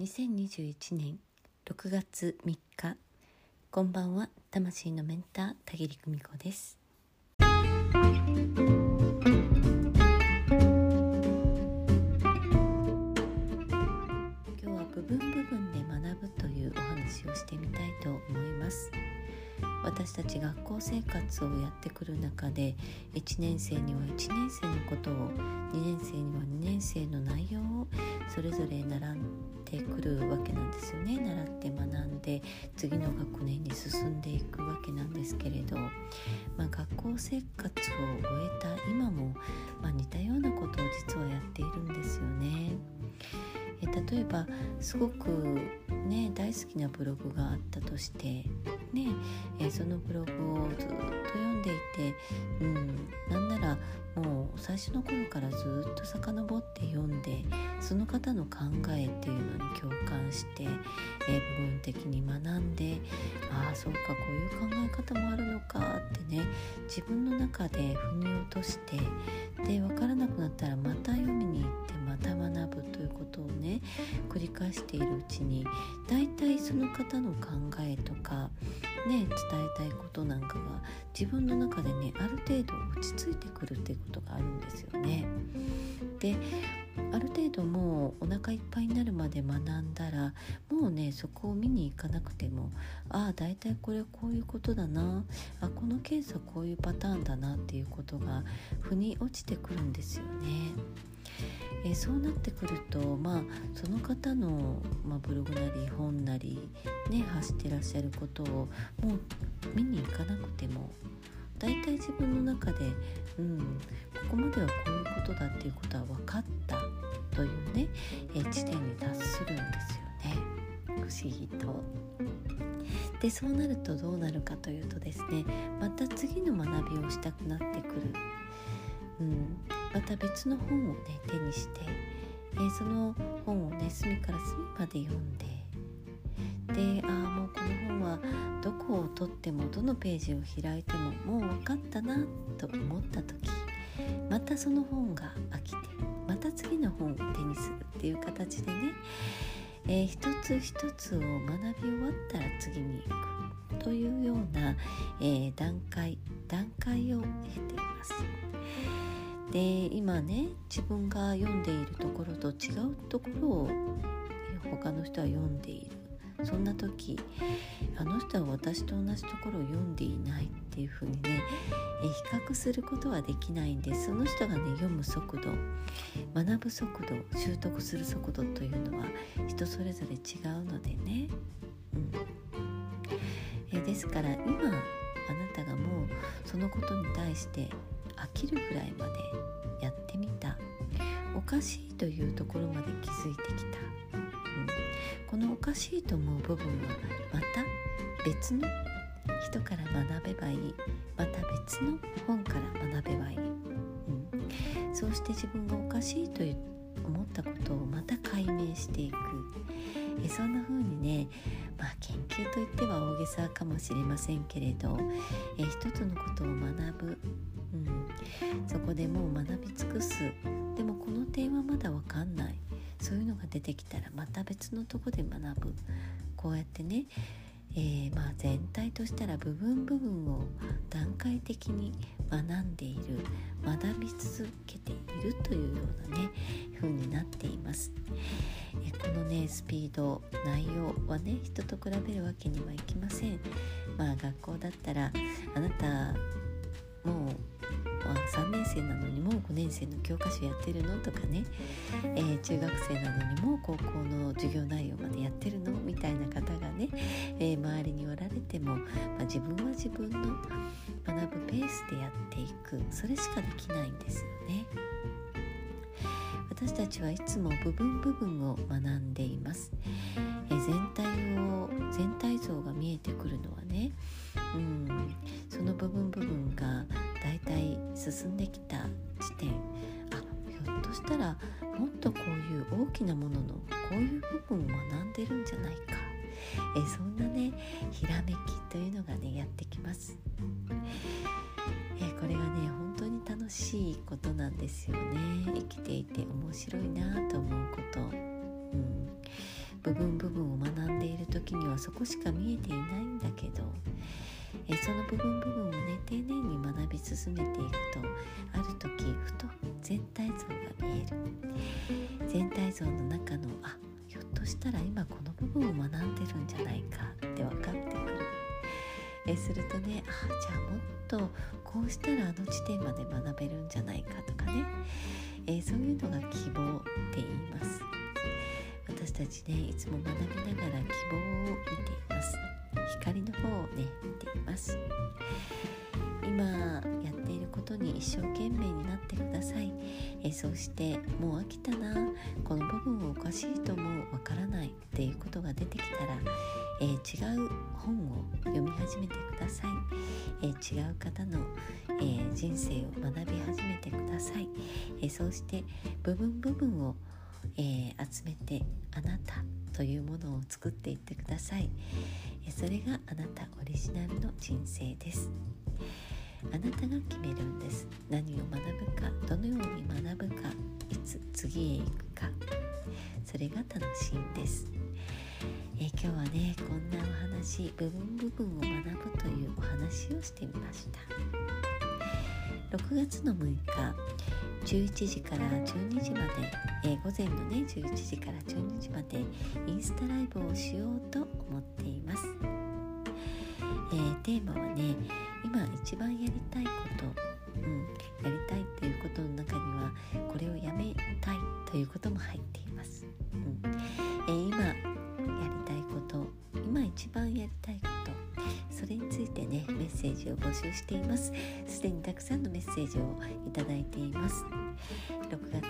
2021年6月3日。こんばんは魂のメンター田切久美子です。今日は部分部分で学ぶというお話をしてみたいと思います。私たち学校生活をやってくる中で1年生には1年生のことを2年生には2年生の内容をそれぞれ習ってくるわけなんですよね習って学んで次の学年に進んでいくわけなんですけれど、まあ、学校生活を終えた今も、まあ、似たようなことを実はやっているんですよね。え例えばすごくね大好きなブログがあったとしてねえそのブログをずっと読んでいて、うん、なんなら最初の頃からずっと遡って読んでその方の考えっていうのに共感して、え部分的に学んでああそうかこういう考え方もあるのかってね自分の中で腑に落としてで分からなくなったらまた読みに行ってまた学ぶということをね繰り返しているうちにだいたいその方の考えとかね伝えたいことなんかが自分の中でねある程度落ち着いてくるっていうことがあるんですよね。である程度もうお腹いっぱいになるまで学んだらもうねそこを見に行かなくてもああ大体これこういうことだなあこのケースはこういうパターンだなっていうことが腑に落ちてくるんですよね。えそうなってくるとまあその方の、まあ、ブログなり本なりね発してらっしゃることをもう見に行かなくても大体自分の中で、うん、ここまではこういうことだっていうことは分かったというね、え地点に達するんですよね不思議と。でそうなるとどうなるかというとですねまた次の学びをしたくなってくる。うん、また別の本をね手にして、えー、その本をね隅から隅まで読んででああもうこの本はどこを取ってもどのページを開いてももう分かったなと思った時またその本が飽きてまた次の本を手にするっていう形でね、えー、一つ一つを学び終わったら次に行くというような、えー、段階段階を経ています。で今ね自分が読んでいるところと違うところを他の人は読んでいる。そんな時あの人は私と同じところを読んでいないっていうふうにね比較することはできないんです。その人がね読む速度学ぶ速度習得する速度というのは人それぞれ違うのでね、うん、えですから今あなたがもうそのことに対して飽きるぐらいまでやってみた。おかしいというところまで気づいてきた、うん、このおかしいと思う部分はまた別の人から学べばいい。また別の本から学べばいい、うん、そうして自分がおかしいと思ったことをまた解明していく。えそんな風にねまあ研究といっては大げさかもしれませんけれどえ一つのことを学ぶ。うん、そこでもう学び尽くす。でもこの点はまだ分かんない。そういうのが出てきたらまた別のとこで学ぶ。こうやってね、えー、まあ全体としたら部分部分を段階的に学んでいる。学び続けているというようなね風になっています。えこのねスピード内容はね人と比べるわけにはいきません。まあ学校だったらあなた生なのにも5年生の教科書やってるの？とかね、えー、中学生なのにも高校の授業内容までやってるの？みたいな方がね、えー、周りにおられても、まあ、自分は自分の学ぶペースでやっていくそれしかできないんですよね。私たちはいつも部分部分を学んでいます。えー、全体を全体像が見えてくるのはね、うん、その部分部分進んできた地点あひょっとしたらもっとこういう大きなもののこういう部分を学んでるんじゃないか。えそんなねひらめきというのがねやってきます。えこれがね本当に楽しいことなんですよね。生きていて面白いなと思うこと、うん。部分部分を学んでいる時にはそこしか見えていないんだけどえその部分部分をね丁寧に学び進めていくとある時ふと全体像が見える。全体像の中のあひょっとしたら今この部分を学んでるんじゃないかって分かってくる。えするとねあじゃあもっとこうしたらあの地点まで学べるんじゃないかとかね、えそういうのが希望って言います。私たちねいつも学びながら希望を見ています。光の方をね見ています。今やっていることに一生懸命になってください。えそしてもう飽きたな。この部分はおかしいともわからない。っていうことが出てきたら、えー、違う本を読み始めてください、えー、違う方の、えー、人生を学び始めてください、えそうして部分部分を、え集めてあなたというものを作っていってください、それがあなたオリジナルの人生です。あなたが決めるんです。何を学ぶかどのように学ぶかいつ次へ行くか。それが楽しいんです。え今日はねこんなお話部分部分を学ぶというお話をしてみました。6月の6日11時から12時まで、えー、午前のね11時から12時までインスタライブをしようと思っています、えー、テーマはね今一番やりたいこと、うん、やりたいっていうことの中にはこれをやめたいということも入っています、うん。えー、今やりたいこと今一番やりたいことそれについてねメッセージを募集しています。すでにたくさんのメッセージをいただいています。6月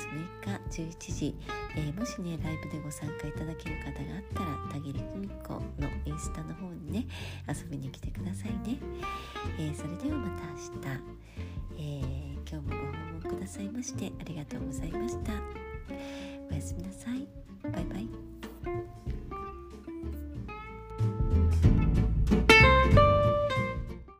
6日11時、えー、もしねライブでご参加いただける方があったら田切久美子のインスタの方にね遊びに来てくださいね、えー、それではまた明日、えー、今日もご訪問くださいましてありがとうございました。おやすみなさい。バイバイ。